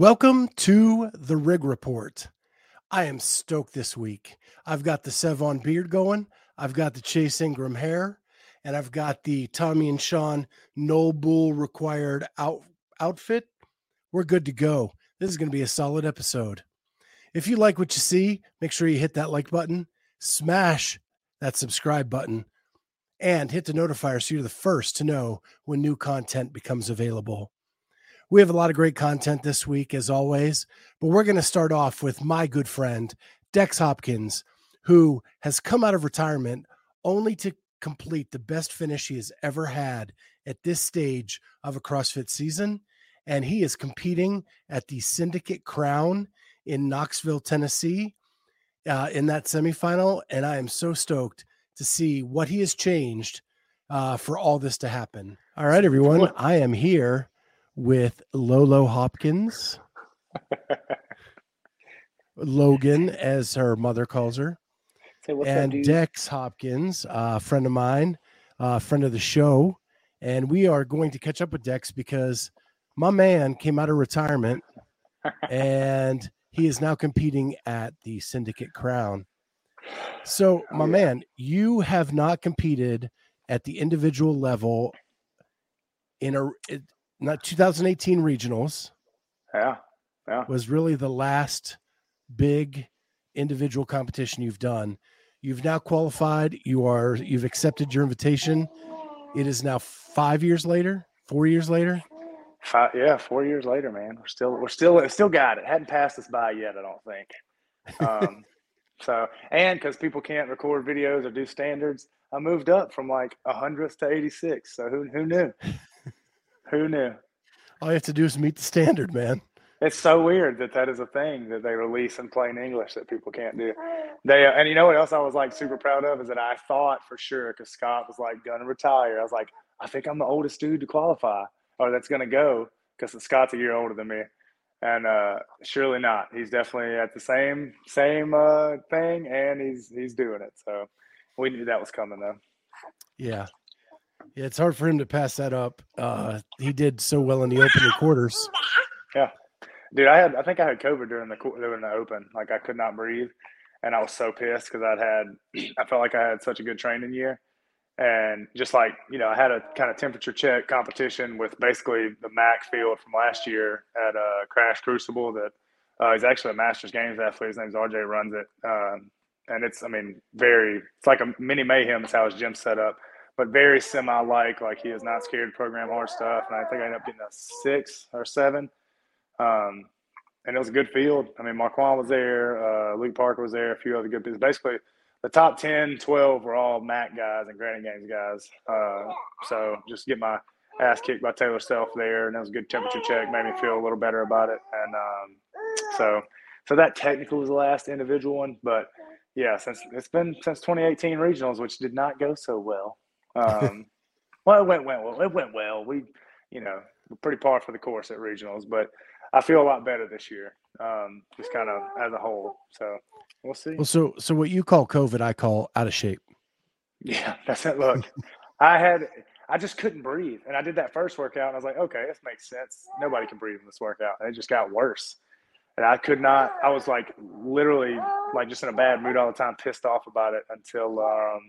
Welcome to the Rig Report. I am stoked this week. I've got the Sevon beard going, I've got the Chase Ingraham hair, and I've got the Tommy and Sean No Bull required out, outfit. We're good to go. This is going to be a solid episode. If you like what you see, make sure you hit that like button, smash that subscribe button, and hit the notifier so you're the first to know when new content becomes available. We have a lot of great content this week, as always, but we're going to start off with my good friend, Dex Hopkins, who has come out of retirement only to complete the best finish he has ever had at this stage of a CrossFit season. And he is competing at the Syndicate Crown in Knoxville, Tennessee, uh, in that semifinal. And I am so stoked to see what he has changed uh, for all this to happen. All right, everyone. I am here with Lolo Hopkins, Logan, as her mother calls her, and up, Dex Hopkins, a uh, friend of mine, a uh, friend of the show. And we are going to catch up with Dex because my man came out of retirement and he is now competing at the Syndicate Crown. So, my oh, yeah. man, you have not competed at the individual level in a not 2018 regionals. Yeah. Yeah. Was really the last big individual competition you've done. You've now qualified. You are you've accepted your invitation. It is now five years later, four years later. Five, yeah, four years later, man. We're still we're still still got it. Hadn't passed us by yet, I don't think. Um, so and because people can't record videos or do standards, I moved up from like a hundredth to eighty six. So who who knew? Who knew? All you have to do is meet the standard, man. It's so weird that that is a thing that they release in plain English that people can't do. They uh, and you know what else I was like super proud of is that I thought for sure because Scott was like gonna retire. I was like, I think I'm the oldest dude to qualify or that's gonna go because Scott's a year older than me, and uh, surely not. He's definitely at the same same uh, thing, and he's he's doing it. So we knew that was coming though. Yeah, yeah, it's hard for him to pass that up. Uh, he did so well in the opening quarters. Yeah, dude, I had I think I had COVID during the during the open. Like I could not breathe, and I was so pissed because I'd had I felt like I had such a good training year, and just like you know I had a kind of temperature check competition with basically the MAC field from last year at uh, Crash Crucible. That uh, he's actually a Masters Games athlete. His name's RJ. Runs it. Um, and it's, I mean, very, it's like a mini mayhem is how his gym set up but very semi-like. Like he is not scared to program hard stuff, and I think I ended up getting a six or seven. Um, and it was a good field. I mean, Marquand was there, uh, Luke Parker was there, a few other good people. Basically, the top 10, 12 were all MAC guys and Granite Games guys. Uh, so just get my ass kicked by Taylor Self there, and that was a good temperature check. Made me feel a little better about it. And um, so, so that technical was the last individual one, but yeah, since it's been since 2018 regionals, which did not go so well. Um, well, it went, went well. It went well. We, you know, we're pretty par for the course at regionals, but I feel a lot better this year, um, just kind of as a whole. So we'll see. Well, so so what you call COVID, I call out of shape. Yeah, that's it. Look, I had I just couldn't breathe, and I did that first workout, and I was like, okay, this makes sense. Nobody can breathe in this workout, and it just got worse. And I could not. I was like literally like just in a bad mood all the time, pissed off about it until um,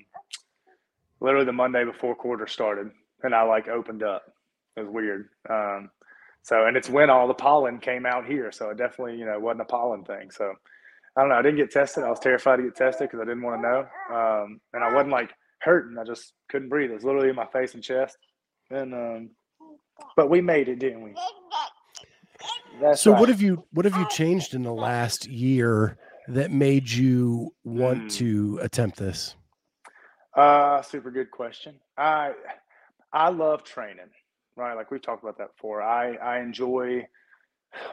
literally the Monday before quarter started, and I like opened up. It was weird. Um, so, and it's when all the pollen came out here. So it definitely, you know, wasn't a pollen thing. So I don't know. I didn't get tested. I was terrified to get tested because I didn't want to know. Um, and I wasn't like hurting. I just couldn't breathe. It was literally in my face and chest. And, um, but we made it, didn't we? That's so right. what have you, what have you changed in the last year that made you want mm. to attempt this? Uh, super good question. I I love training, right? Like we've talked about that before. I I enjoy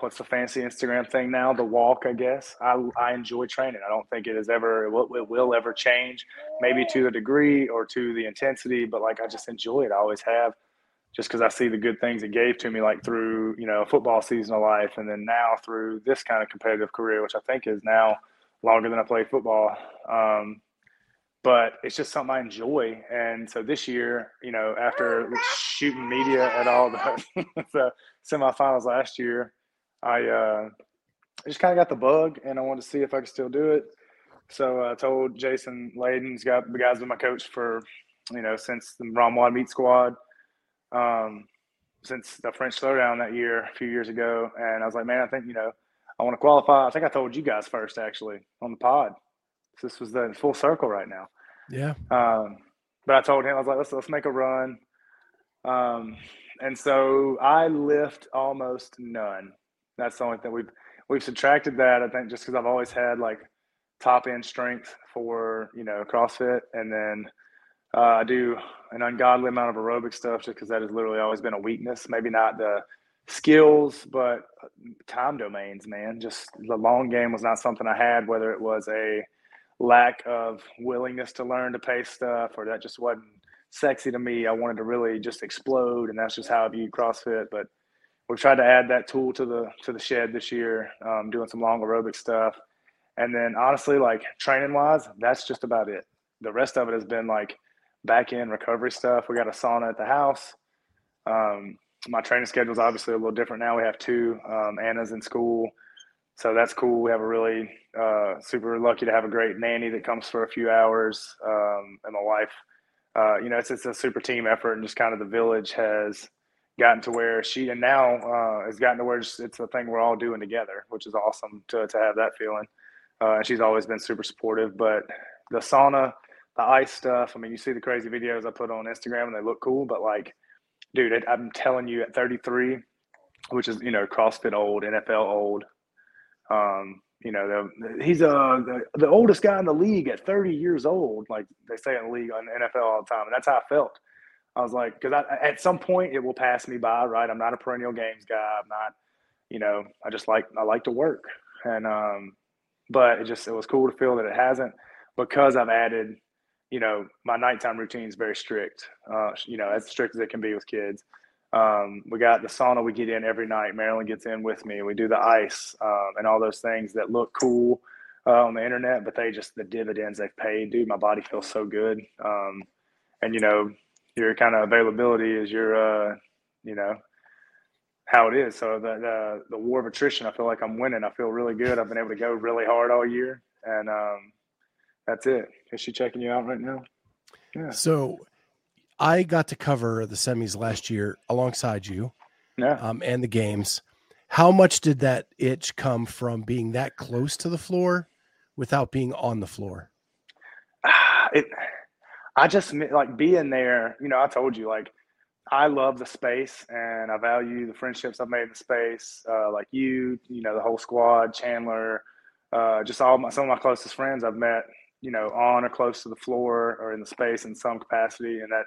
what's the fancy Instagram thing now? The walk, I guess. I I enjoy training. I don't think it is ever it will, it will ever change, maybe to the degree or to the intensity, but like I just enjoy it. I always have, just because I see the good things it gave to me, like through you know football season of life, and then now through this kind of competitive career, which I think is now longer than I played football. Um, but it's just something I enjoy. And so this year, you know, after shooting media at all the, the semifinals last year, I uh, just kind of got the bug, and I wanted to see if I could still do it. So I told Jason Layden, he's got the guys been my coach for you know since the Ramwad Meat Squad, um, since the French Throwdown that year a few years ago, and I was like, man, I think you know I want to qualify. I think I told you guys first actually on the pod. This was the full circle right now. Yeah. Um, but I told him I was like, let's let's make a run. Um, and so I lift almost none. That's the only thing we've we've subtracted that. I think just because I've always had like top end strength for you know CrossFit, and then uh, I do an ungodly amount of aerobic stuff just because that has literally always been a weakness. Maybe not the skills, but time domains, man. Just the long game was not something I had, whether it was a lack of willingness to learn to pay stuff or that just wasn't sexy to me. I wanted to really just explode, and that's just how I viewed CrossFit. But we've tried to add that tool to the to the shed this year, um, doing some long aerobic stuff. And then honestly, like training wise, that's just about it. The rest of it has been like back end recovery stuff. We got a sauna at the house. Um, my training schedule is obviously a little different now. We have two. Um, Anna's in school, so that's cool. We have a really uh, super lucky to have a great nanny that comes for a few hours, um, and my wife. Uh, you know, it's it's a super team effort, and just kind of the village has gotten to where she and now uh, has gotten to where it's, it's a thing we're all doing together, which is awesome to to have that feeling. Uh, and she's always been super supportive. But the sauna, the ice stuff. I mean, you see the crazy videos I put on Instagram, and they look cool, but like dude, it, I'm telling you, at 33, which is you know CrossFit old, NFL old. Um, you know, the, he's uh, the, the oldest guy in the league at 30 years old, like they say in the league on NFL all the time, and that's how I felt. I was like, because at some point it will pass me by, right? I'm not a perennial games guy. I'm not, you know, I just like I like to work, and um, but it just it was cool to feel that it hasn't because I've added you know, my nighttime routine is very strict. Uh, you know, as strict as it can be with kids. Um, we got the sauna we get in every night. Marilyn gets in with me. We do the ice um, and all those things that look cool uh, on the internet, but they just the dividends they've paid, dude. My body feels so good. Um, and you know, your kind of availability is your, uh, you know, how it is. So the, the the war of attrition, I feel like I'm winning. I feel really good. I've been able to go really hard all year, and um, that's it. Is she checking you out right now? Yeah. So I got to cover the semis last year alongside you. Yeah. Um, and the games. How much did that itch come from being that close to the floor without being on the floor? It, I just like being there. You know, I told you like I love the space and I value the friendships I've made in the space. Uh, like you, you know, the whole squad, Chandler, uh, just all my some of my closest friends I've met you know, on or close to the floor or in the space in some capacity. And that,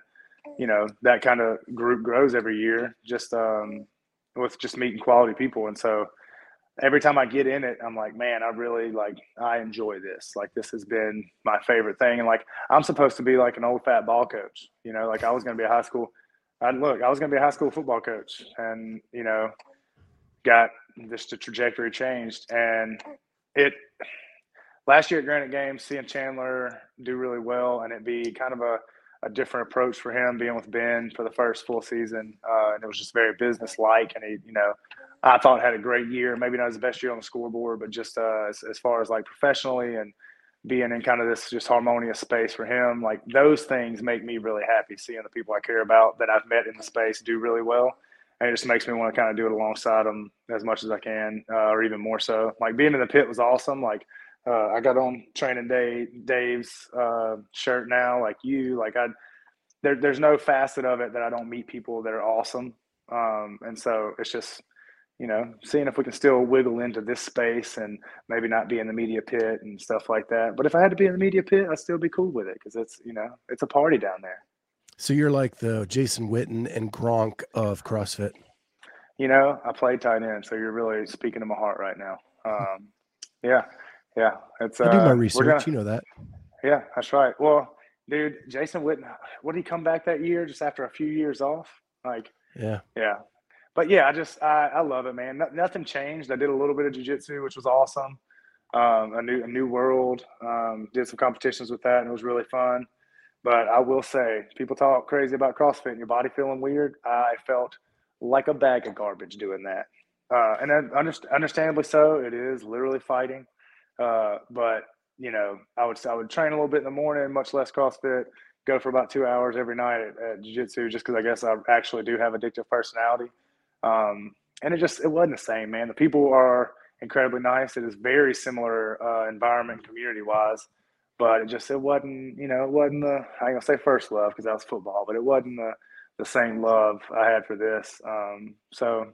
you know, that kind of group grows every year just um, with just meeting quality people. And so every time I get in it, I'm like, man, I really like, I enjoy this. Like, this has been my favorite thing. And like, I'm supposed to be like an old fat ball coach, you know, like I was going to be a high school. I look, I was going to be a high school football coach and, you know, got just the trajectory changed. And it, last year at Granite Games, seeing Chandler do really well and it be kind of a, a different approach for him being with Ben for the first full season. Uh, and it was just very business like. And he, you know, I thought had a great year, maybe not his best year on the scoreboard, but just uh, as, as far as like professionally and being in kind of this just harmonious space for him, like those things make me really happy seeing the people I care about that I've met in the space do really well. And it just makes me want to kind of do it alongside them as much as I can, uh, or even more so. Like being in the pit was awesome. Like uh, I got on training day Dave's uh, shirt now, like you. Like I, there, there's no facet of it that I don't meet people that are awesome, um, and so it's just you know seeing if we can still wiggle into this space and maybe not be in the media pit and stuff like that. But if I had to be in the media pit, I'd still be cool with it because it's you know it's a party down there. So you're like the Jason Witten and Gronk of CrossFit. You know, I play tight end, so you're really speaking to my heart right now. Um, yeah, yeah, it's. I do my uh, research. Gonna, you know that. Yeah, that's right. Well, dude, Jason Witten, what did he come back that year? Just after a few years off, like. Yeah. Yeah, but yeah, I just I, I love it, man. No, nothing changed. I did a little bit of jujitsu, which was awesome. Um, a new a new world. Um, did some competitions with that, and it was really fun. But I will say, people talk crazy about CrossFit and your body feeling weird. I felt like a bag of garbage doing that. uh, and then underst- understandably so. It is literally fighting, uh, but you know, I would I would train a little bit in the morning, much less CrossFit. Go for about two hours every night at, at jiu-jitsu just because I guess I actually do have addictive personality. Um, and it just it wasn't the same, man. The people are incredibly nice. It is very similar uh, environment, community wise, but it just it wasn't you know it wasn't the I ain't gonna say first love because that was football, but it wasn't the the same love I had for this. Um, so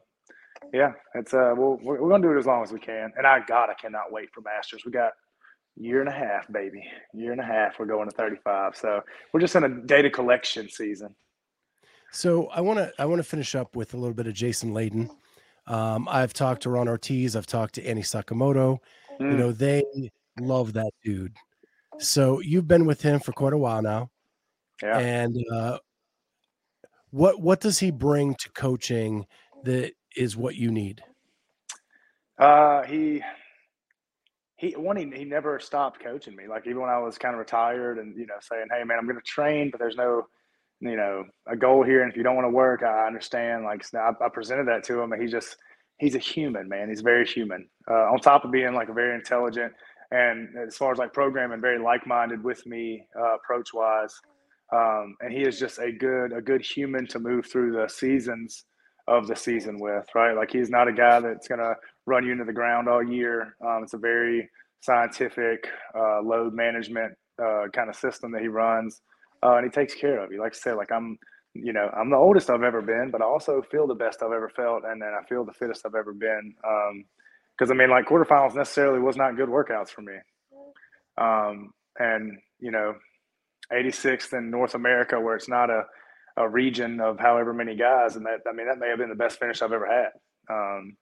yeah, it's uh we'll, we're, we're gonna do it as long as we can. And I God, I cannot wait for Masters. We got year and a half, baby. Year and a half. We're going to 35. So we're just in a data collection season. So I want to I want to finish up with a little bit of Jason Layden. Um, I've talked to Ron Ortiz. I've talked to Annie Sakamoto. Mm. You know they love that dude. So you've been with him for quite a while now. Yeah. And uh, what what does he bring to coaching that is what you need? Uh, he he one he, he never stopped coaching me. Like even when I was kind of retired and you know saying, "Hey man, I'm going to train, but there's no you know a goal here, and if you don't want to work, I understand." Like I, I presented that to him, and he just he's a human, man. He's very human. Uh, on top of being like a very intelligent and as far as like programming, very like-minded with me uh, approach-wise. Um, and he is just a good a good human to move through the seasons of the season with, right? Like he's not a guy that's going to run you into the ground all year. Um, it's a very scientific uh, load management uh, kind of system that he runs, uh, and he takes care of you. Like I said, like I'm, you know, I'm the oldest I've ever been, but I also feel the best I've ever felt, and then I feel the fittest I've ever been. Because um, I mean, like quarterfinals necessarily was not good workouts for me, um, and you know, 86th in North America, where it's not a a region of however many guys, and that I mean that may have been the best finish I've ever had. Um,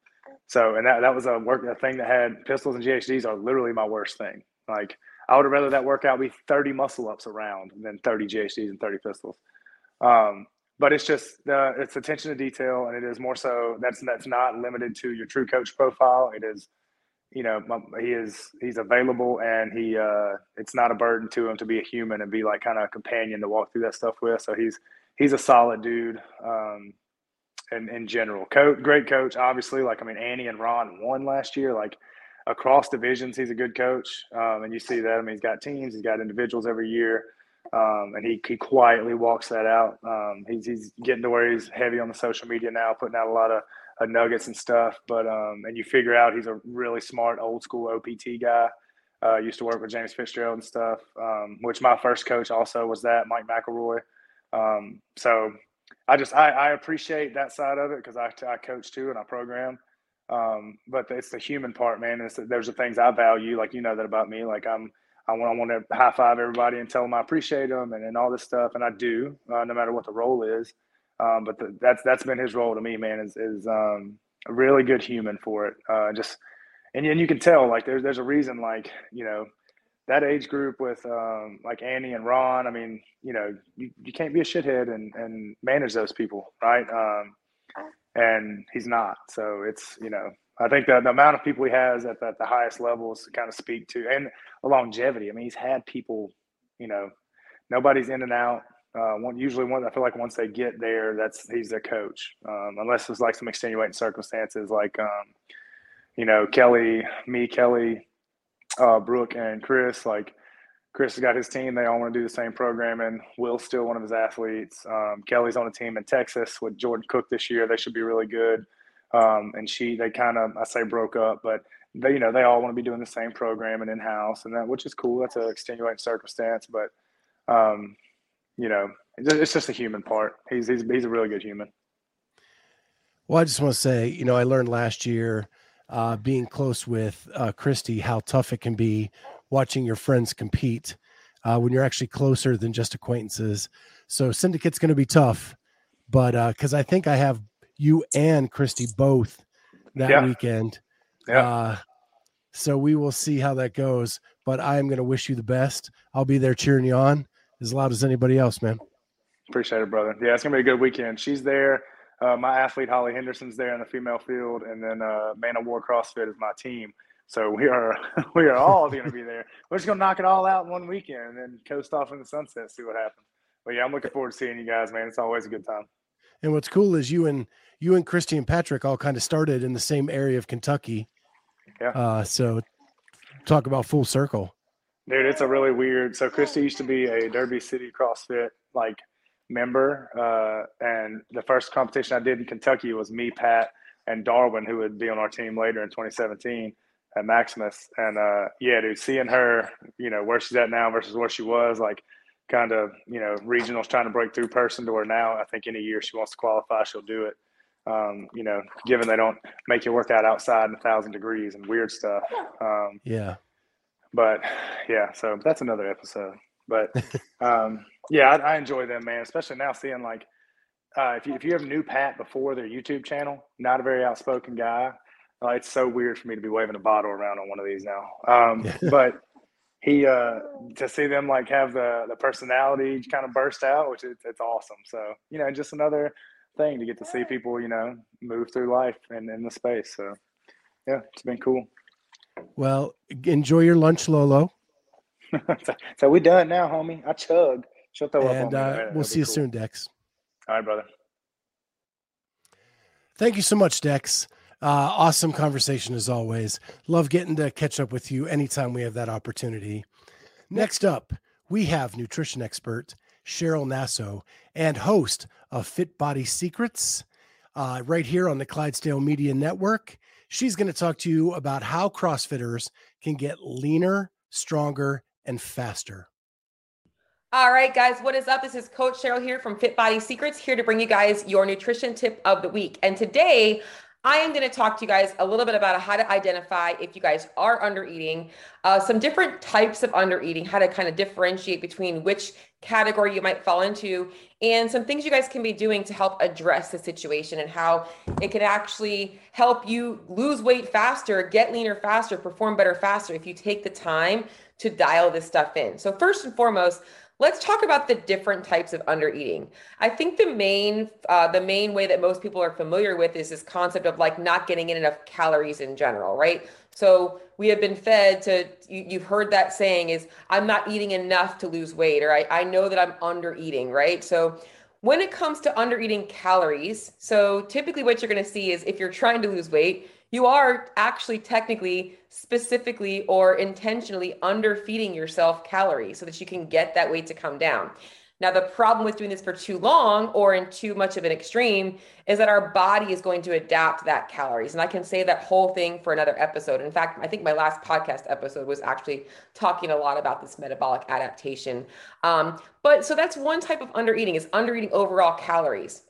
so, and that that was a work a thing that had pistols and GHDs are literally my worst thing. Like I would have rather that workout be 30 muscle ups around than 30 GHDs and 30 pistols. Um, but it's just uh, it's attention to detail, and it is more so that's that's not limited to your true coach profile. It is, you know, he is he's available, and he uh, it's not a burden to him to be a human and be like kind of a companion to walk through that stuff with. So he's he's a solid dude. Um, in, in general, coach, great coach. Obviously, like I mean, Annie and Ron won last year. Like across divisions, he's a good coach, um, and you see that. I mean, he's got teams, he's got individuals every year, um, and he, he quietly walks that out. Um, he's he's getting to where he's heavy on the social media now, putting out a lot of uh, nuggets and stuff. But um, and you figure out he's a really smart, old school OPT guy. Uh, used to work with James Fitzgerald and stuff, um, which my first coach also was that Mike McElroy. Um, so I just I, I, appreciate that side of it because I, I coach too and I program. Um, but it's the human part, man. It's, there's the things I value, like you know that about me. Like I'm I want I want to high five everybody and tell them I appreciate them and, and all this stuff, and I do, uh, no matter what the role is. Um, but the, that's that's been his role to me, man. Is is um, a really good human for it. Uh, just and and you can tell like there's there's a reason like you know that age group with um, like Annie and Ron, I mean, you know, you, you can't be a shithead and, and manage those people, right? Um, and he's not. So it's, you know, I think that the amount of people he has at, at the highest levels kind of speak to, and longevity. I mean, he's had people, you know, nobody's in and out. Uh, one, usually, one I feel like once they get there, that's he's their coach, um, unless it's like some extenuating circumstances, like um, you know Kelly, me, Kelly, uh, Brooke and Chris. Like Chris has got his team; they all want to do the same programming. Will's still one of his athletes. Um, Kelly's on a team in Texas with Jordan Cook this year. They should be really good. Um, and she, they kind of, I say, broke up, but they, you know, they all want to be doing the same programming in house, and that, which is cool. That's an extenuating circumstance, but, um, you know, it's just a human part. He's he's he's a really good human. Well, I just want to say, you know, I learned last year uh, being close with uh, Christy, how tough it can be watching your friends compete uh, when you're actually closer than just acquaintances. So syndicate's going to be tough, but because uh, I think I have you and Christy both that yeah. weekend. Yeah. Uh, so we will see how that goes. But I am going to wish you the best. I'll be there cheering you on as loud as anybody else, man. Appreciate it, brother. Yeah, it's gonna be a good weekend. She's there. Uh, my athlete Holly Henderson's there in the female field, and then uh, Man of War CrossFit is my team. So we are we are all going to be there. We're just going to knock it all out in one weekend and then coast off in the sunset, see what happens. But yeah, I'm looking forward to seeing you guys, man. It's always a good time. And what's cool is you and you and Christy and Patrick all kind of started in the same area of Kentucky. Yeah. Uh, so talk about full circle. Dude, it's a really weird. So Christy used to be a Derby City CrossFit like member, uh, and the first competition I did in Kentucky was me, Pat, and Darwin, who would be on our team later in 2017 at Maximus. And uh, yeah, dude, seeing her, you know, where she's at now versus where she was, like kind of, you know, regionals trying to break through person to where now I think any year she wants to qualify, she'll do it. Um, you know, given they don't make you work out outside in a thousand degrees and weird stuff. Um, yeah. But yeah, so that's another episode. But um, yeah, I, I enjoy them, man, especially now seeing like, uh, if you if you ever knew Pat before their YouTube channel, not a very outspoken guy. Uh, it's so weird for me to be waving a bottle around on one of these now. Um, but he uh, to see them like have the the personality kind of burst out, which is, it's awesome. So you know, just another thing to get to see people, you know, move through life and in the space. So yeah, it's been cool. Well, enjoy your lunch, Lolo. so, so we done now, homie. I chug. And, up uh, We'll see you soon, Dex. All right, brother. Thank you so much, Dex. Uh, awesome conversation as always. Love getting to catch up with you anytime we have that opportunity. Next up, we have nutrition expert Cheryl Nasson and host of Fit Body Secrets uh, right here on the Clydesdale Media Network. She's going to talk to you about how CrossFitters can get leaner, stronger, and faster. All right, guys, what is up? This is Coach Cheryl here from Fit Body Secrets, here to bring you guys your nutrition tip of the week. And today, I am going to talk to you guys a little bit about how to identify if you guys are under eating, uh, some different types of under eating, how to kind of differentiate between which category you might fall into, and some things you guys can be doing to help address the situation and how it can actually help you lose weight faster, get leaner faster, perform better faster if you take the time to dial this stuff in. So, first and foremost, let's talk about the different types of undereating. I think the main uh, the main way that most people are familiar with is this concept of like not getting in enough calories in general right? So we have been fed to you, have heard that saying is i'm not eating enough to lose weight or I, I know that i'm under eating right? So when it comes to under eating calories so typically what you're going to see is if you're trying to lose weight you are actually technically specifically or intentionally underfeeding yourself calories so that you can get that weight to come down. Now, the problem with doing this for too long or in too much of an extreme is that our body is going to adapt that calories. And I can say that whole thing for another episode. In fact, I think my last podcast episode was actually talking a lot about this metabolic adaptation. Um, but so that's one type of undereating is undereating overall calories.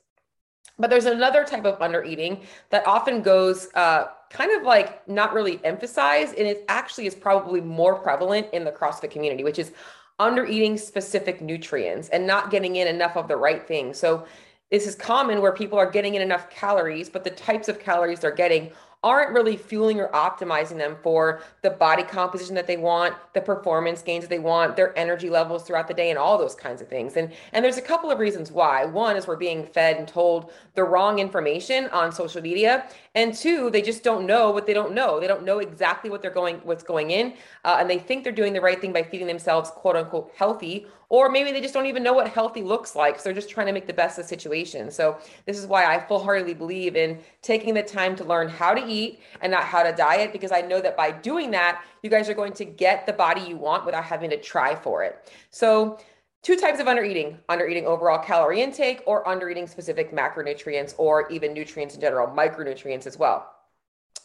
But there's another type of undereating that often goes uh, kind of like not really emphasized, and it actually is probably more prevalent in the CrossFit community, which is under eating specific nutrients and not getting in enough of the right things. So this is common where people are getting in enough calories, but the types of calories they're getting aren't really fueling or optimizing them for the body composition that they want, the performance gains that they want, their energy levels throughout the day and all those kinds of things. And and there's a couple of reasons why. One is we're being fed and told the wrong information on social media, and two, they just don't know what they don't know. They don't know exactly what they're going what's going in, uh, and they think they're doing the right thing by feeding themselves quote unquote healthy or maybe they just don't even know what healthy looks like. So they're just trying to make the best of the situation. So this is why I full heartedly believe in taking the time to learn how to eat and not how to diet, because I know that by doing that, you guys are going to get the body you want without having to try for it. So two types of undereating undereating overall calorie intake or undereating specific macronutrients or even nutrients in general micronutrients as well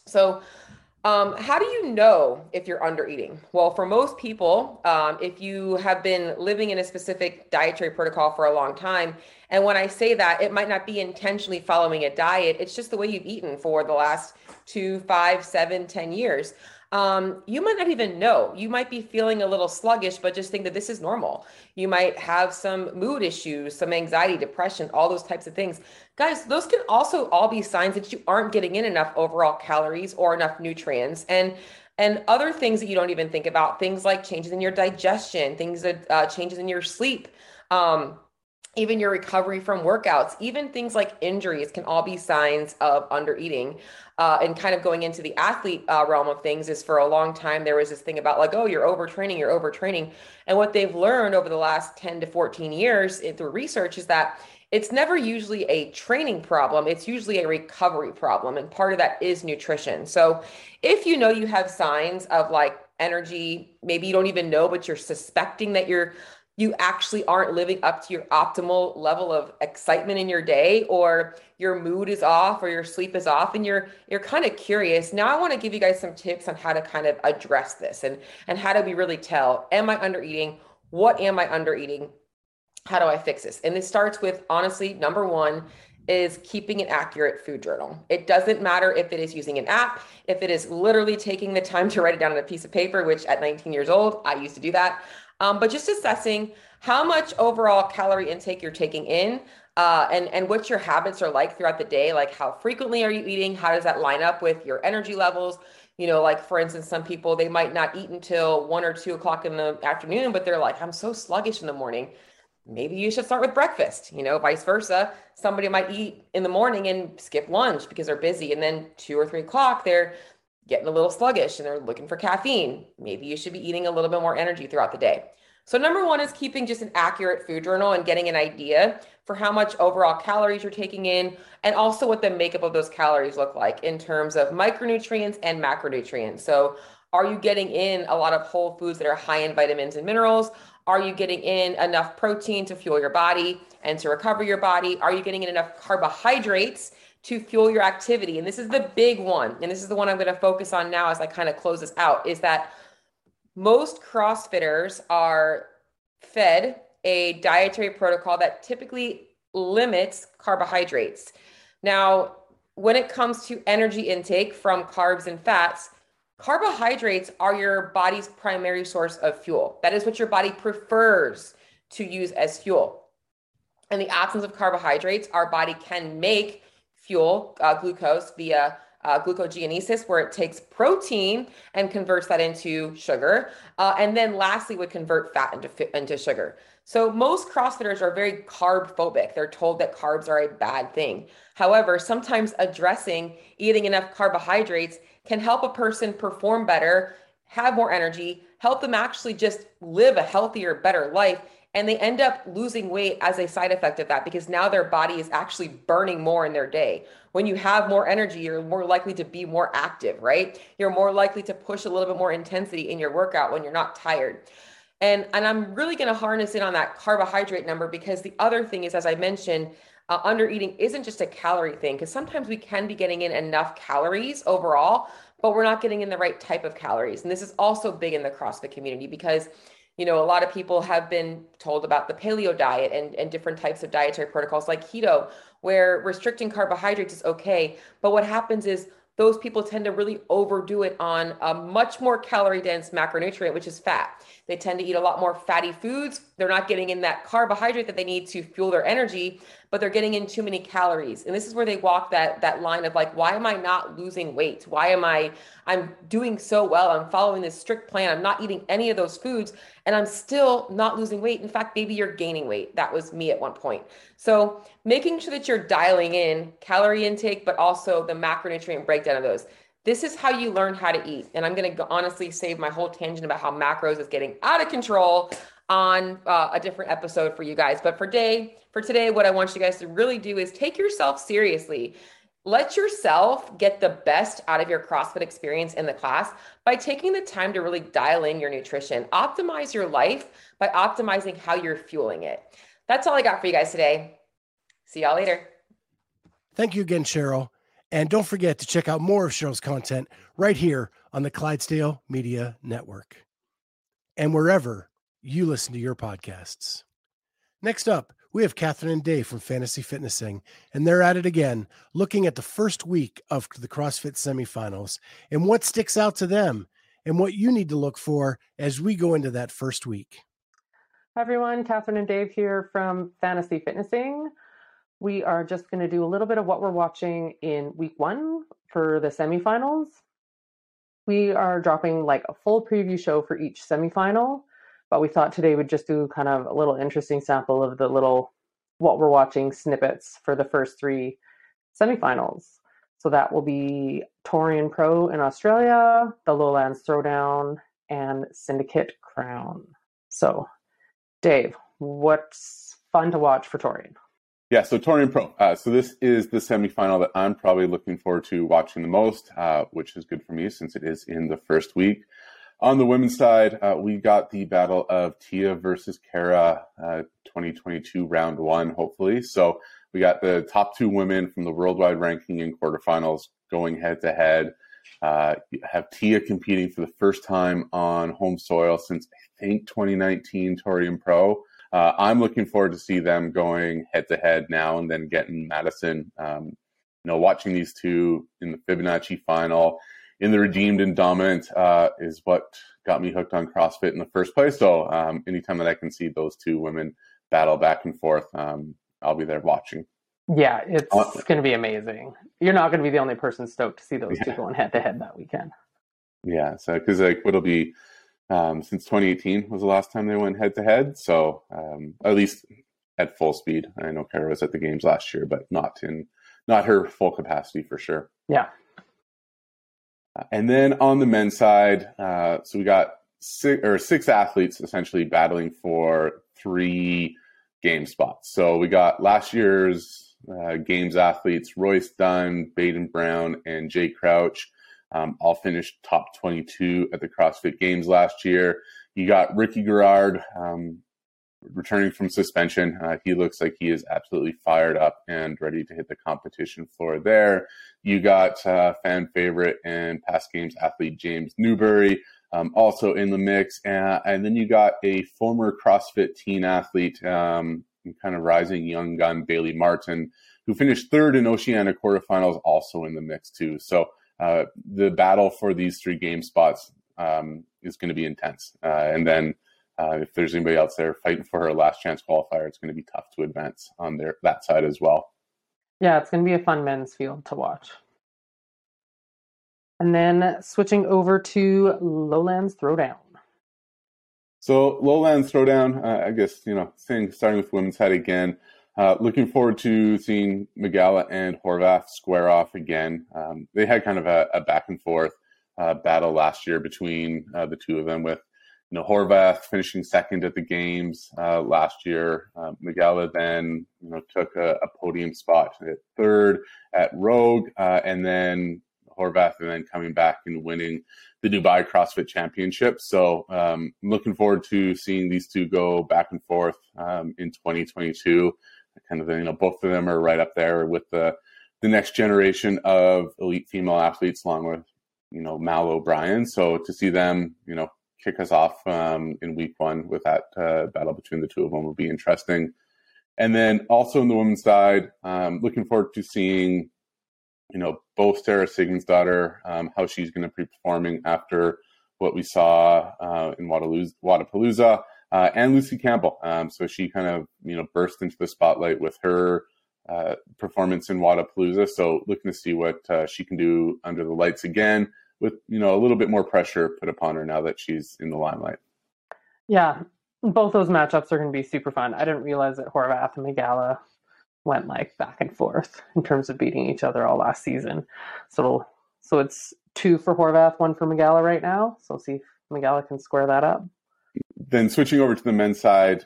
so um, how do you know if you're under eating? Well, for most people, um, if you have been living in a specific dietary protocol for a long time, and when I say that, it might not be intentionally following a diet, it's just the way you've eaten for the last two, five, seven, ten years um, you might not even know. You might be feeling a little sluggish, but just think that this is normal. You might have some mood issues, some anxiety, depression, all those types of things. Guys, those can also all be signs that you aren't getting in enough overall calories or enough nutrients. And and other things that you don't even think about, things like changes in your digestion, things that uh, changes in your sleep. Um, even your recovery from workouts, even things like injuries can all be signs of under eating. Uh, and kind of going into the athlete uh, realm of things is for a long time, there was this thing about like, oh, you're overtraining, you're overtraining. And what they've learned over the last 10 to 14 years through research is that it's never usually a training problem, it's usually a recovery problem. And part of that is nutrition. So if you know you have signs of like energy, maybe you don't even know, but you're suspecting that you're you actually aren't living up to your optimal level of excitement in your day or your mood is off or your sleep is off and you're you're kind of curious. Now i want to give you guys some tips on how to kind of address this and and how do we really tell am i under eating what am i under eating how do i fix this? And this starts with honestly number one is keeping an accurate food journal. It doesn't matter if it is using an app, if it is literally taking the time to write it down on a piece of paper, which at 19 years old, I used to do that um, but just assessing how much overall calorie intake you're taking in uh, and and what your habits are like throughout the day like how frequently are you eating? How does that line up with your energy levels? You know like for instance some people they might not eat until one or two o'clock in the afternoon but they're like i'm so sluggish in the morning. Maybe you should start with breakfast you know vice versa. Somebody might eat in the morning and skip lunch because they're busy and then two or three o'clock they're getting a little sluggish and they're looking for caffeine, maybe you should be eating a little bit more energy throughout the day. So, number one is keeping just an accurate food journal and getting an idea for how much overall calories you're taking in, and also what the makeup of those calories look like in terms of micronutrients and macronutrients. So, are you getting in a lot of whole foods that are high in vitamins and minerals? Are you getting in enough protein to fuel your body and to recover your body? Are you getting in enough carbohydrates to fuel your activity. And this is the big one. And this is the one I'm going to focus on now as I kind of close this out is that most CrossFitters are fed a dietary protocol that typically limits carbohydrates. Now, when it comes to energy intake from carbs and fats, carbohydrates are your body's primary source of fuel. That is what your body prefers to use as fuel. In the absence of carbohydrates, our body can make fuel uh, glucose via uh, glucogenesis, where it takes protein and converts that into sugar. Uh, and then lastly, would convert fat into, into sugar. So most CrossFitters are very carb phobic. They're told that carbs are a bad thing. However, sometimes addressing eating enough carbohydrates can help a person perform better, have more energy, help them actually just live a healthier, better life and they end up losing weight as a side effect of that because now their body is actually burning more in their day. When you have more energy, you're more likely to be more active, right? You're more likely to push a little bit more intensity in your workout when you're not tired. And, and I'm really going to harness in on that carbohydrate number because the other thing is, as I mentioned, uh, under eating isn't just a calorie thing because sometimes we can be getting in enough calories overall, but we're not getting in the right type of calories. And this is also big in the CrossFit community because you know, a lot of people have been told about the paleo diet and, and different types of dietary protocols like keto, where restricting carbohydrates is okay. But what happens is those people tend to really overdo it on a much more calorie dense macronutrient, which is fat. They tend to eat a lot more fatty foods. They're not getting in that carbohydrate that they need to fuel their energy, but they're getting in too many calories. And this is where they walk that that line of like, why am I not losing weight? Why am I I'm doing so well? I'm following this strict plan. I'm not eating any of those foods and I'm still not losing weight. In fact, maybe you're gaining weight. That was me at one point. So, making sure that you're dialing in calorie intake, but also the macronutrient breakdown of those. This is how you learn how to eat. And I'm going to honestly save my whole tangent about how macros is getting out of control on uh, a different episode for you guys. But for day for today, what I want you guys to really do is take yourself seriously. Let yourself get the best out of your CrossFit experience in the class by taking the time to really dial in your nutrition. Optimize your life by optimizing how you're fueling it. That's all I got for you guys today. See y'all later. Thank you again, Cheryl. And don't forget to check out more of Cheryl's content right here on the Clydesdale Media Network and wherever you listen to your podcasts. Next up, we have Catherine and Dave from Fantasy Fitnessing, and they're at it again, looking at the first week of the CrossFit semifinals and what sticks out to them and what you need to look for as we go into that first week. Hi, everyone. Catherine and Dave here from Fantasy Fitnessing. We are just going to do a little bit of what we're watching in week one for the semifinals. We are dropping like a full preview show for each semifinal, but we thought today we'd just do kind of a little interesting sample of the little what we're watching snippets for the first three semifinals. So that will be Torian Pro in Australia, the Lowlands Throwdown, and Syndicate Crown. So, Dave, what's fun to watch for Torian? Yeah, so Torian Pro. Uh, so this is the semifinal that I'm probably looking forward to watching the most, uh, which is good for me since it is in the first week. On the women's side, uh, we got the battle of Tia versus Kara, uh, 2022 round one, hopefully. So we got the top two women from the worldwide ranking in quarterfinals going head to head. Uh, have Tia competing for the first time on home soil since I think 2019 Torian Pro uh, I'm looking forward to see them going head to head now and then getting Madison. Um, you know, watching these two in the Fibonacci final in the redeemed and dominant uh, is what got me hooked on CrossFit in the first place. So um, anytime that I can see those two women battle back and forth, um, I'll be there watching. Yeah, it's uh, going to be amazing. You're not going to be the only person stoked to see those yeah. two going head to head that weekend. Yeah, so because like what'll be um, since 2018 was the last time they went head to head. So um, at least at full speed. I know Kara was at the games last year, but not in not her full capacity for sure. Yeah. Uh, and then on the men's side, uh, so we got six or six athletes essentially battling for three game spots. So we got last year's uh, games athletes: Royce Dunne, Bayden Brown, and Jay Crouch. Um, all finished top 22 at the CrossFit Games last year. You got Ricky Garard um, returning from suspension. Uh, he looks like he is absolutely fired up and ready to hit the competition floor there. You got uh, fan favorite and past games athlete James Newbury. Um, also in the mix. And then you got a former CrossFit teen athlete, um, kind of rising young gun, Bailey Martin, who finished third in Oceania quarterfinals, also in the mix, too. So uh, the battle for these three game spots um, is going to be intense. Uh, and then uh, if there's anybody else there fighting for her last chance qualifier, it's going to be tough to advance on their that side as well. Yeah, it's going to be a fun men's field to watch. And then switching over to Lowlands Throwdown. So Lowlands Throwdown, uh, I guess you know, saying starting with women's head again. Uh, looking forward to seeing Migala and Horvath square off again. Um, they had kind of a, a back and forth uh, battle last year between uh, the two of them, with you know Horvath finishing second at the games uh, last year. Uh, Migala then you know took a, a, podium spot at third at Rogue, uh, and then Horvath and then coming back and winning the Dubai CrossFit Championship. So um, I'm looking forward to seeing these two go back and forth um, in 2022 kind of you know both of them are right up there with the the next generation of elite female athletes, along with you know Mal O'Brien. So to see them, you know, kick us off um, in week one with that uh, battle between the two of them will be interesting. And then also on the women's side, um, looking forward to seeing, you know, both Sara Sigmundsdottir, um, how she's going to be performing after what we saw uh, in Wodapalooza, uh, and Lucy Campbell. Um, so she kind of you know burst into the spotlight with her uh, performance in Wodapalooza. So looking to see what uh, she can do under the lights again, with you know a little bit more pressure put upon her now that she's in the limelight. Yeah, both those matchups are going to be super fun. I didn't realize that Horvath and Migala went like back and forth in terms of beating each other all last season. So so it's two for Horvath, one for Migala right now. So see if Migala can square that up then switching over to the men's side,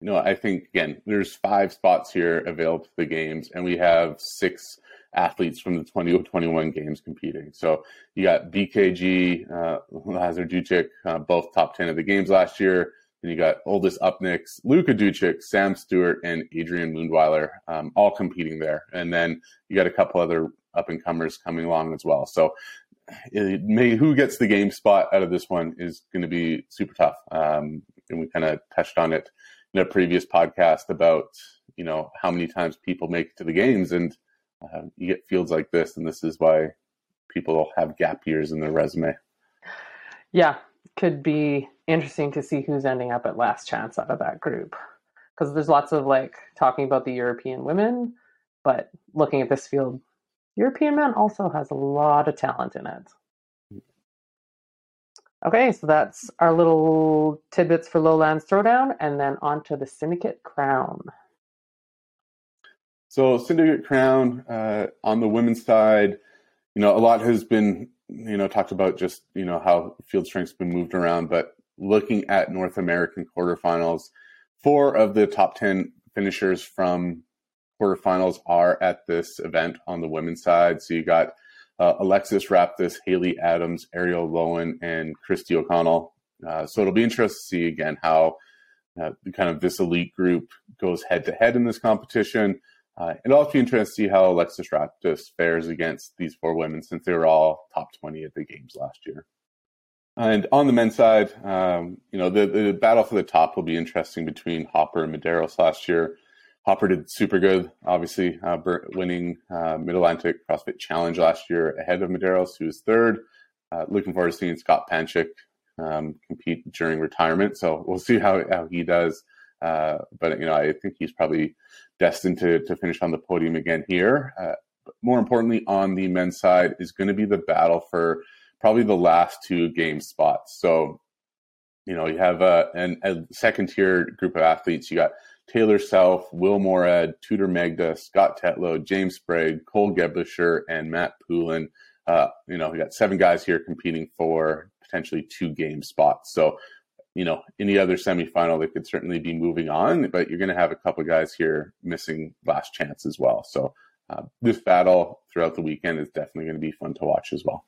you know, I think again, there's five spots here available to the games, and we have six athletes from the 2021 games competing. So you got BKG, uh, Lazar Dukic, uh, both top 10 of the games last year. Then you got Uldis Upenieks, Luka Dukic, Sam Stewart, and Adrian Mundwiler, um, all competing there. And then you got a couple other up and comers coming along as well. So it may who gets the game spot out of this one is going to be super tough. Um, and we kind of touched on it in a previous podcast about you know how many times people make it to the games, and uh, you get fields like this, and this is why people have gap years in their resume. Yeah, could be interesting to see who's ending up at last chance out of that group because there's lots of like talking about the European women, but looking at this field, European men also has a lot of talent in it. Okay, so that's our little tidbits for Lowlands Throwdown, and then on to the Syndicate Crown. So, Syndicate Crown uh, on the women's side, you know, a lot has been, you know, talked about just, you know, how field strength's been moved around, but looking at North American quarterfinals, four of the top 10 finishers from quarterfinals are at this event on the women's side. So you got uh, Alexis Raptis, Haley Adams, Arielle Loewen, and Kristi O'Connell. Uh, so it'll be interesting to see again how uh, kind of this elite group goes head to head in this competition. Uh, it'll also be interesting to see how Alexis Raptis fares against these four women since they were all top 20 at the games last year. And on the men's side, um, you know, the, the battle for the top will be interesting between Hopper and Medeiros last year. Hopper did super good, obviously, uh, winning uh, Mid Atlantic CrossFit Challenge last year ahead of Medeiros, who was third. Uh, looking forward to seeing Scott Panchik um, compete during retirement. So we'll see how, how he does. Uh, but, you know, I think he's probably destined to, to finish on the podium again here. Uh, more importantly, on the men's side, is going to be the battle for probably the last two game spots. So, you know, you have a, an, a second tier group of athletes. You got Taylor Self, Will Moorad, Tudor Magda, Scott Tetlow, James Sprague, Cole Geblisher, and Matt Poulin. Uh, you know, we got seven guys here competing for potentially two game spots. So, you know, any other semifinal, they could certainly be moving on, but you're going to have a couple guys here missing last chance as well. So, uh, this battle throughout the weekend is definitely going to be fun to watch as well.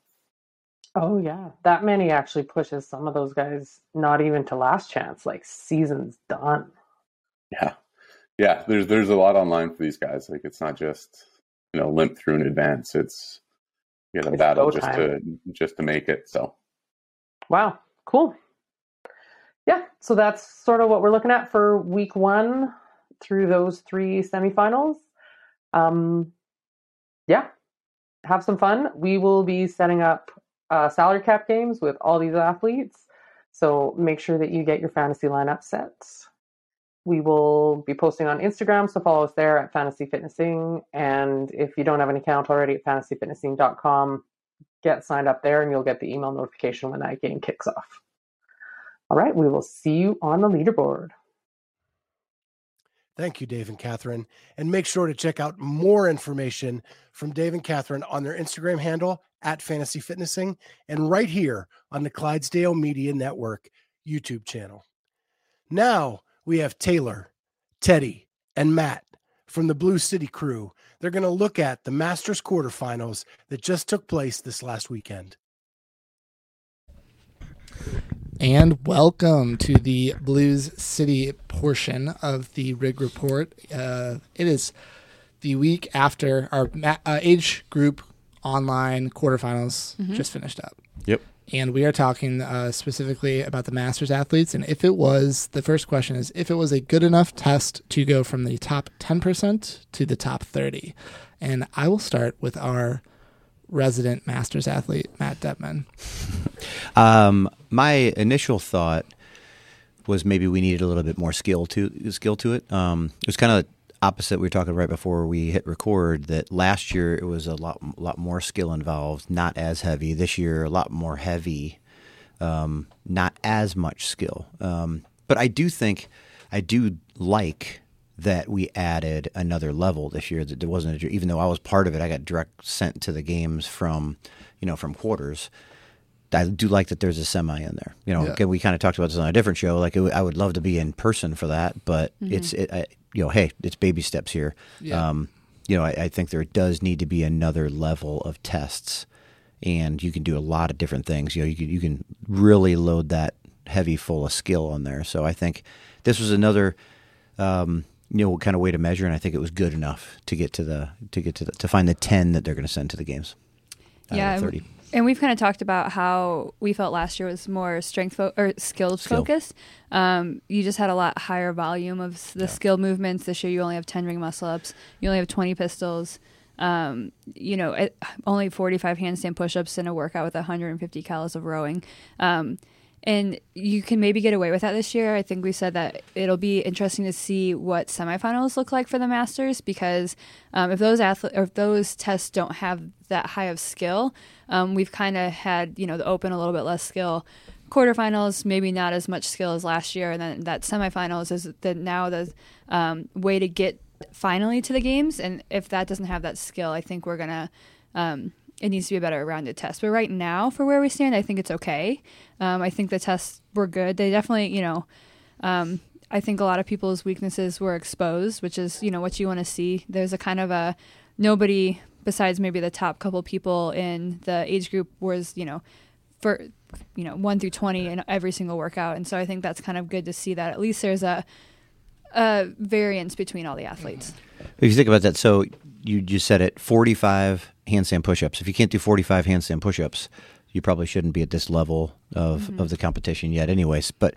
Oh yeah, that many actually pushes some of those guys not even to last chance, like season's done. Yeah, yeah. There's there's a lot online for these guys. Like it's not just you know limp through in advance. It's you got a battle just time. to just to make it. So wow, cool. Yeah, so that's sort of what we're looking at for week one through those three semifinals. Um, yeah, have some fun. We will be setting up uh, salary cap games with all these athletes. So make sure that you get your fantasy lineup set. We will be posting on Instagram, so follow us there at Fantasy Fitnessing. And if you don't have an account already at fantasyfitnessing.com, get signed up there and you'll get the email notification when that game kicks off. All right, we will see you on the leaderboard. Thank you, Dave and Catherine. And make sure to check out more information from Dave and Catherine on their Instagram handle at Fantasy Fitnessing and right here on the Clydesdale Media Network YouTube channel. Now we have Taylor, Teddy, and Matt from the Blue City crew. They're going to look at the Masters quarterfinals that just took place this last weekend. And welcome to the Blues City portion of the Rig Report. Uh, it is the week after our ma- uh, age group online quarterfinals mm-hmm. just finished up. Yep. And we are talking uh, specifically about the Masters athletes. And if it was, the first question is if it was a good enough test to go from the top 10% to the top 30. And I will start with our resident Masters athlete, Matt Detman. um, my initial thought was maybe we needed a little bit more skill to skill to it. Um, it was kind of opposite we were talking right before we hit record that last year it was a lot lot more skill involved, not as heavy. This year a lot more heavy, um, not as much skill. Um, but I do think I do like that we added another level this year. That there wasn't a, even though I was part of it, I got direct sent to the games from you know from quarters. I do like that there's a semi in there. You know, yeah. we kind of talked about this on a different show. Like, it, I would love to be in person for that, but mm-hmm. it's it, I, you know, hey, it's baby steps here. Yeah. Um, you know, I, I, think there does need to be another level of tests, and you can do a lot of different things. You know, you can you can really load that heavy full of skill on there. So I think this was another. Um, you know, kind of way to measure, and I think it was good enough to get to the to get to the, to find the ten that they're going to send to the games. Yeah, thirty. And we've kind of talked about how we felt last year was more strength fo- or Skill. focused. Um, you just had a lot higher volume of the yeah. skill movements. This year, you only have 10 ring muscle ups, you only have 20 pistols, um, you know, it, only 45 handstand push ups in a workout with 150 calories of rowing. Um, and you can maybe get away with that this year. I think we said that it'll be interesting to see what semifinals look like for the Masters because um, if those athlete if those tests don't have that high of skill, um, we've kind of had you know the Open a little bit less skill, quarterfinals maybe not as much skill as last year, and then that semifinals is the now the um, way to get finally to the games. And if that doesn't have that skill, I think we're gonna um, it needs to be a better rounded test. But right now, for where we stand, I think it's okay. Um, I think the tests were good. They definitely, you know, um, I think a lot of people's weaknesses were exposed, which is you know what you want to see. There's a kind of a nobody besides maybe the top couple people in the age group was you know for you know 1 through 20 in every single workout and so i think that's kind of good to see that at least there's a a variance between all the athletes if you think about that so you just said it 45 handstand push-ups if you can't do 45 handstand push-ups you probably shouldn't be at this level of, mm-hmm. of the competition yet anyways but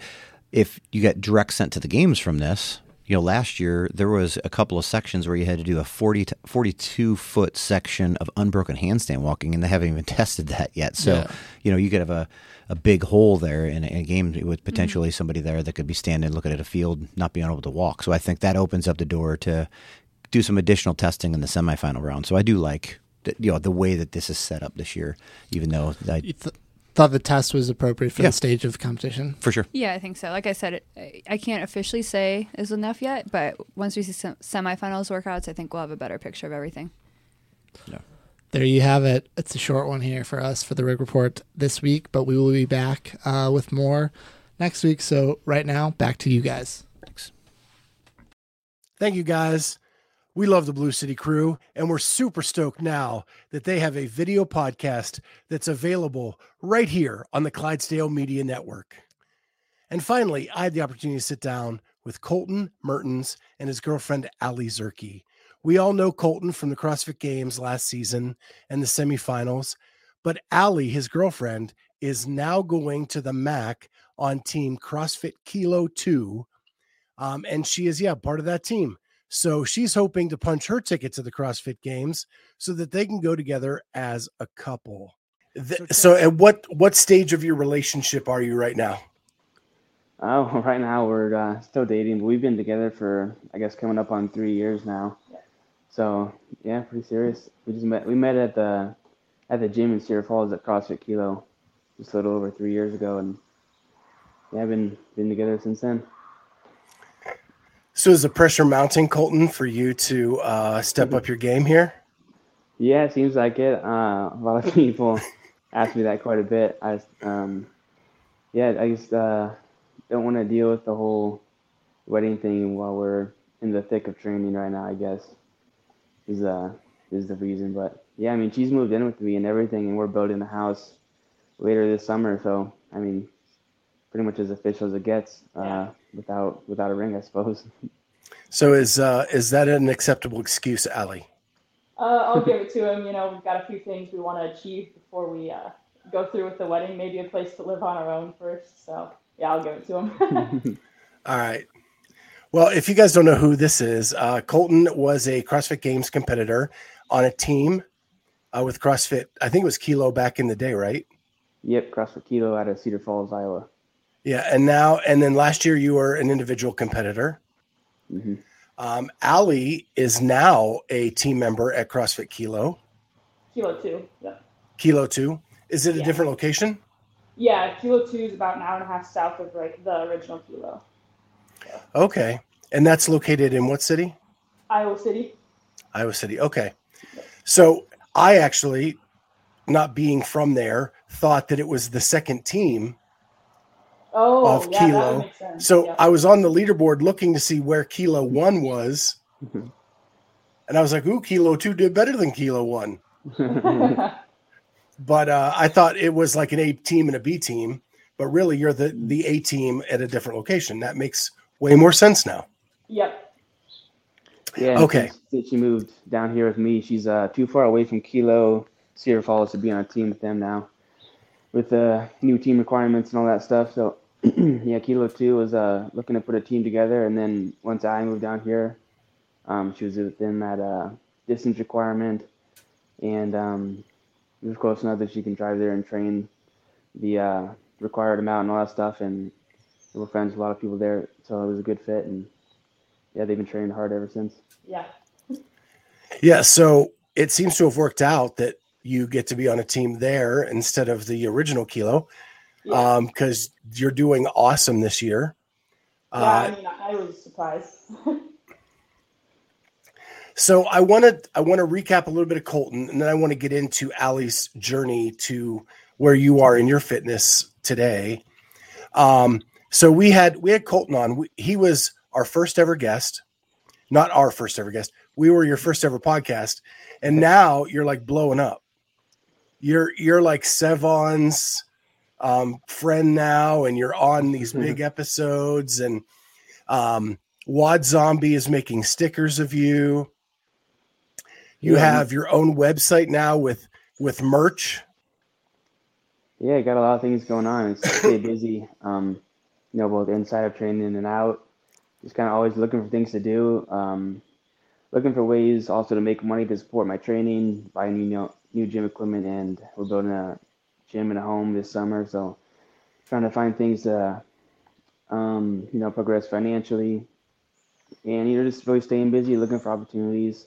if you get direct sent to the games from this you know, last year there was a couple of sections where you had to do a 40 42 foot section of unbroken handstand walking, and they haven't even tested that yet. So, yeah. you know, you could have a, a big hole there in a, in a game with potentially mm-hmm. somebody there that could be standing looking at a field, not being able to walk. So I think that opens up the door to do some additional testing in the semifinal round. So I do like the, you know the way that this is set up this year, even though I, thought the test was appropriate for yeah. the stage of the competition. For sure. Yeah, I think so. Like I said, it, I can't officially say is enough yet, but once we see some semifinals workouts, I think we'll have a better picture of everything. Yeah. There you have it. It's a short one here for us for the Rig Report this week, but we will be back uh, with more next week. So right now, back to you guys. Thanks. Thank you, guys. We love the Blue City crew, and we're super stoked now that they have a video podcast that's available right here on the Clydesdale Media Network. And finally, I had the opportunity to sit down with Colten Mertens and his girlfriend, Ally Zierke. We all know Colten from the CrossFit Games last season and the semifinals, but Ally, his girlfriend, is now going to the MAC on Team CrossFit Kilo 2. Um, and she is, yeah, part of that team. So she's hoping to punch her ticket to the CrossFit Games so that they can go together as a couple. The, so, at what what stage of your relationship are you right now? Oh, right now we're uh, still dating. But we've been together for I guess coming up on three years now. So yeah, pretty serious. We just met. We met at the at the gym in Cedar Falls at CrossFit Kilo, just a little over three years ago, and yeah, I've been been together since then. So is the pressure mounting, Colten, for you to uh, step up your game here? Yeah, it seems like it. Uh, a lot of people ask me that quite a bit. I, um, yeah, I just uh, don't want to deal with the whole wedding thing while we're in the thick of training right now. I guess is uh is the reason. But yeah, I mean, she's moved in with me and everything, and we're building a house later this summer. So I mean, pretty much as official as it gets. Uh, without without a ring, I suppose. So is uh, is that an acceptable excuse, Ally? Uh, I'll give it to him. You know, we've got a few things we want to achieve before we uh, go through with the wedding. Maybe a place to live on our own first. So yeah, I'll give it to him. All right. Well, if you guys don't know who this is, uh, Colten was a CrossFit Games competitor on a team uh, with CrossFit. I think it was Kilo back in the day, right? Yep, CrossFit Kilo out of Cedar Falls, Iowa. Yeah, and now and then last year you were an individual competitor. Mm-hmm. Um, Ally is now a team member at CrossFit Kilo. Kilo two, yeah. Kilo two. Is it a yeah. different location? Yeah, Kilo two is about an hour and a half south of like the original Kilo. Yeah. Okay, and that's located in what city? Iowa City. Iowa City. Okay, so I actually, not being from there, thought that it was the second team oh, of yeah, Kilo. So I was on the leaderboard looking to see where Kilo one was. Mm-hmm. And I was like, ooh, Kilo two did better than Kilo one. but uh, I thought it was like an A team and a B team. But really, you're the, the A team at a different location. That makes way more sense now. Yep. Yeah. Okay. Since she moved down here with me, she's uh, too far away from Kilo Cedar Falls to be on a team with them now, with the uh, new team requirements and all that stuff. So yeah, Kilo Two was uh, looking to put a team together, and then once I moved down here, um, she was within that uh, distance requirement, and um, it was close enough that she can drive there and train the uh, required amount and all that stuff. And we're friends with a lot of people there, so it was a good fit. And yeah, they've been training hard ever since. Yeah. Yeah. So it seems to have worked out that you get to be on a team there instead of the original Kilo yeah. um, because you're doing awesome this year. Yeah, uh, I mean, I was surprised. so I want to I want to recap a little bit of Colten, and then I want to get into Ally's journey to where you are in your fitness today. Um, so we had we had Colten on. We, he was our first ever guest, not our first ever guest. We were your first ever podcast, and now you're like blowing up. You're you're like Sevan's um, friend now, and you're on these big episodes. And um, Wad Zombie is making stickers of you. You yeah. have your own website now with with merch. Yeah, got a lot of things going on. It's stay busy. Um, you know, both inside of training and out. Just kind of always looking for things to do. Um, looking for ways also to make money to support my training, buy new new gym equipment, and we're building a gym and a home this summer. So trying to find things to um, you know progress financially, and you know just really staying busy, looking for opportunities,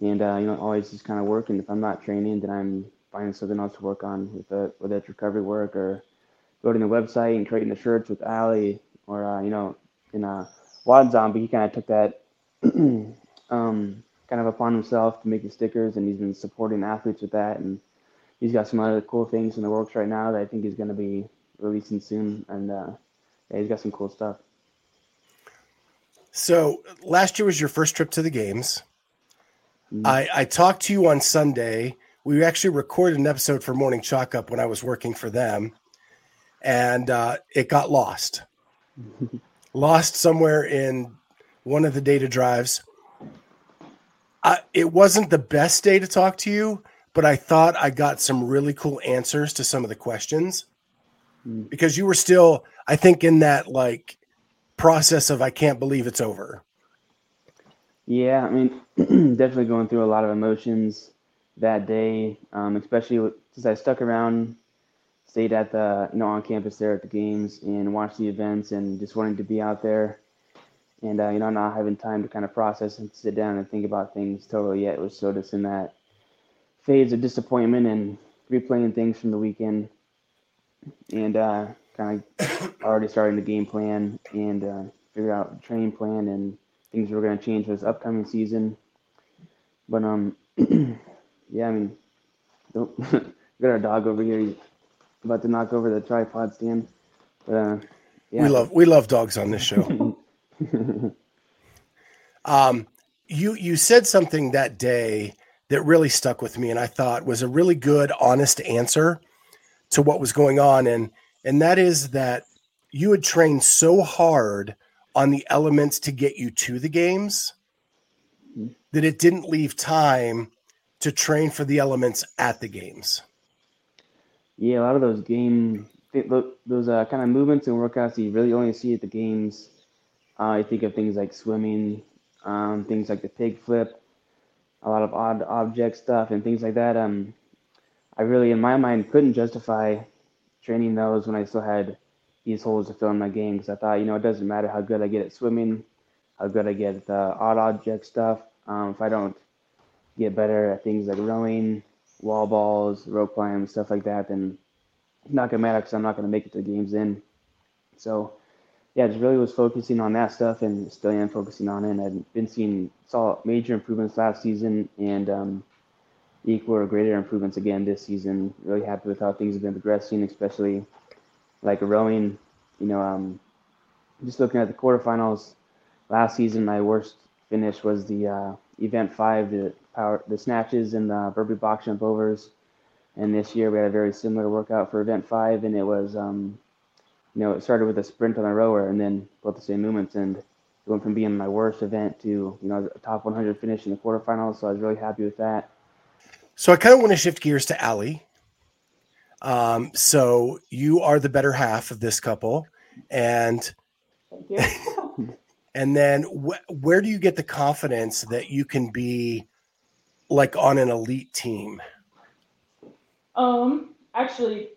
and uh, you know always just kind of working. If I'm not training, then I'm finding something else to work on with it, whether it's recovery work or building the website and creating the shirts with Ally, or uh, you know in uh, Wad Zombie, he kind of took that. um, kind of upon himself to make the stickers, and he's been supporting athletes with that. And he's got some other cool things in the works right now that I think he's going to be releasing soon. And uh, yeah, he's got some cool stuff. So last year was your first trip to the games. Mm-hmm. I, I talked to you on Sunday. We actually recorded an episode for Morning Chalk Up when I was working for them, and uh, it got lost. lost somewhere in one of the data drives. I, it wasn't the best day to talk to you, but I thought I got some really cool answers to some of the questions hmm. because you were still, I think, in that like process of I can't believe it's over. Yeah, I mean, definitely going through a lot of emotions that day, um, especially since I stuck around, stayed at the you know on campus there at the games and watched the events and just wanting to be out there and uh, you know not having time to kind of process and sit down and think about things totally yet. It was so just in that phase of disappointment and replaying things from the weekend, and uh, kind of already starting the game plan and uh, figure out the training plan and things we're going to change for this upcoming season. But um, yeah, I mean, don't got our dog over here. He's about to knock over the tripod stand. But, uh, yeah. We love we love dogs on this show. um, you you said something that day that really stuck with me, and I thought was a really good, honest answer to what was going on, and and that is that you had trained so hard on the elements to get you to the games that it didn't leave time to train for the elements at the games. Yeah, a lot of those game those uh, kind of movements and workouts you really only see at the games uh, I think of things like swimming, um, things like the pig flip, a lot of odd object stuff and things like that. Um, I really, in my mind, couldn't justify training those when I still had these holes to fill in my game because I thought, you know, it doesn't matter how good I get at swimming, how good I get at the odd object stuff. Um, if I don't get better at things like rowing, wall balls, rope climb, stuff like that, then it's not gonna matter because I'm not gonna make it to the games in. So yeah, just really was focusing on that stuff and still am focusing on it. And I've been seeing saw major improvements last season and um, equal or greater improvements again this season. Really happy with how things have been progressing, especially like rowing. You know, um, just looking at the quarterfinals last season, my worst finish was the uh, event five, the power, the snatches and the Burpee box jump overs. And this year we had a very similar workout for event five, and it was um, you know, it started with a sprint on a rower and then both the same movements. And it went from being my worst event to, you know, a top 100 finish in the quarterfinals. So I was really happy with that. So I kind of want to shift gears to Ally. Um, so you are the better half of this couple. And, and then wh- where do you get the confidence that you can be like on an elite team? Um, actually,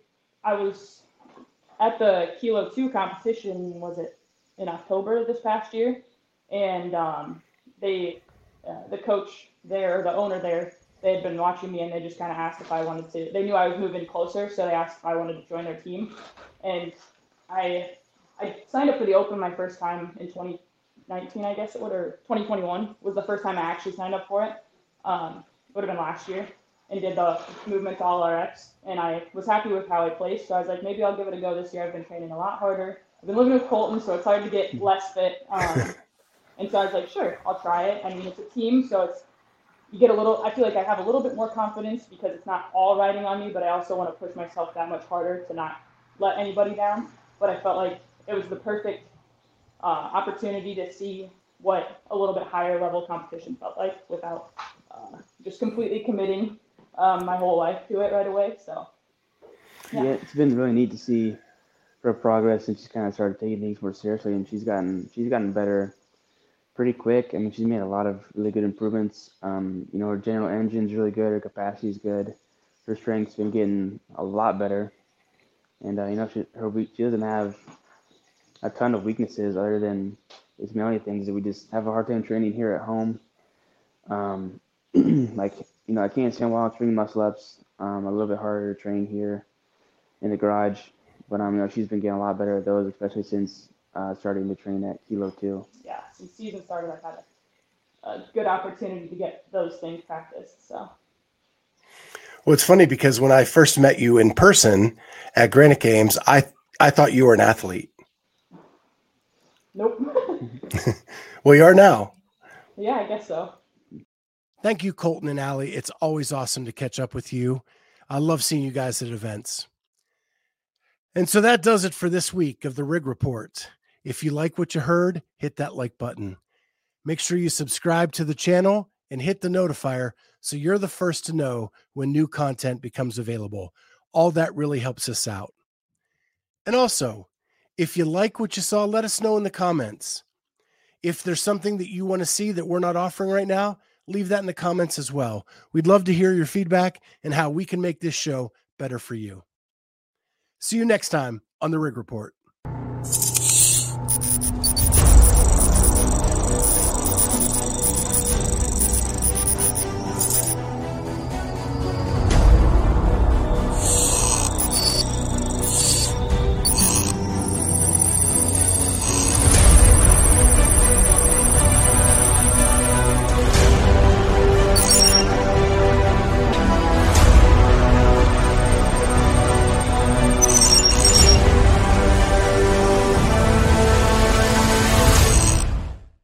I was at the Kilo 2 competition, was it in October this past year? And um, they, uh, the coach there, the owner there, they had been watching me and they just kind of asked if I wanted to. They knew I was moving closer, so they asked if I wanted to join their team. And I, I signed up for the Open my first time in 2019, I guess it would, or 2021 was the first time I actually signed up for it. Um, would have been last year and did the Movement to All RX, and I was happy with how I placed. So I was like, maybe I'll give it a go this year. I've been training a lot harder, I've been living with Colten, so it's hard to get less fit. Um, and so I was like, sure, I'll try it. I mean, it's a team, so it's you get a little. I feel like I have a little bit more confidence because it's not all riding on me, but I also want to push myself that much harder to not let anybody down. But I felt like it was the perfect uh, opportunity to see what a little bit higher level competition felt like without uh, just completely committing um, my whole life to it right away. So yeah. yeah, it's been really neat to see her progress since she's kind of started taking things more seriously, and she's gotten she's gotten better pretty quick. I mean, she's made a lot of really good improvements. Um, you know, her general engine's really good, her capacity's good, her strength's been getting a lot better, and uh, you know, she her she doesn't have a ton of weaknesses other than it's mainly things that we just have a hard time training here at home. Um, like you know, I can't stand while I'm training muscle ups. Um, a little bit harder to train here in the garage. But um, you know, she's been getting a lot better at those, especially since uh, starting to train at Kilo two. Yeah, since season started, I've had a, a good opportunity to get those things practiced. So. Well, it's funny because when I first met you in person at Granite Games, I I thought you were an athlete. Nope. well, you are now. Yeah, I guess so. Thank you, Colten and Ally. It's always awesome to catch up with you. I love seeing you guys at events. And so that does it for this week of the Rig Report. If you like what you heard, hit that like button. Make sure you subscribe to the channel and hit the notifier so you're the first to know when new content becomes available. All that really helps us out. And also, if you like what you saw, let us know in the comments. If there's something that you want to see that we're not offering right now, leave that in the comments as well. We'd love to hear your feedback and how we can make this show better for you. See you next time on the Rig Report.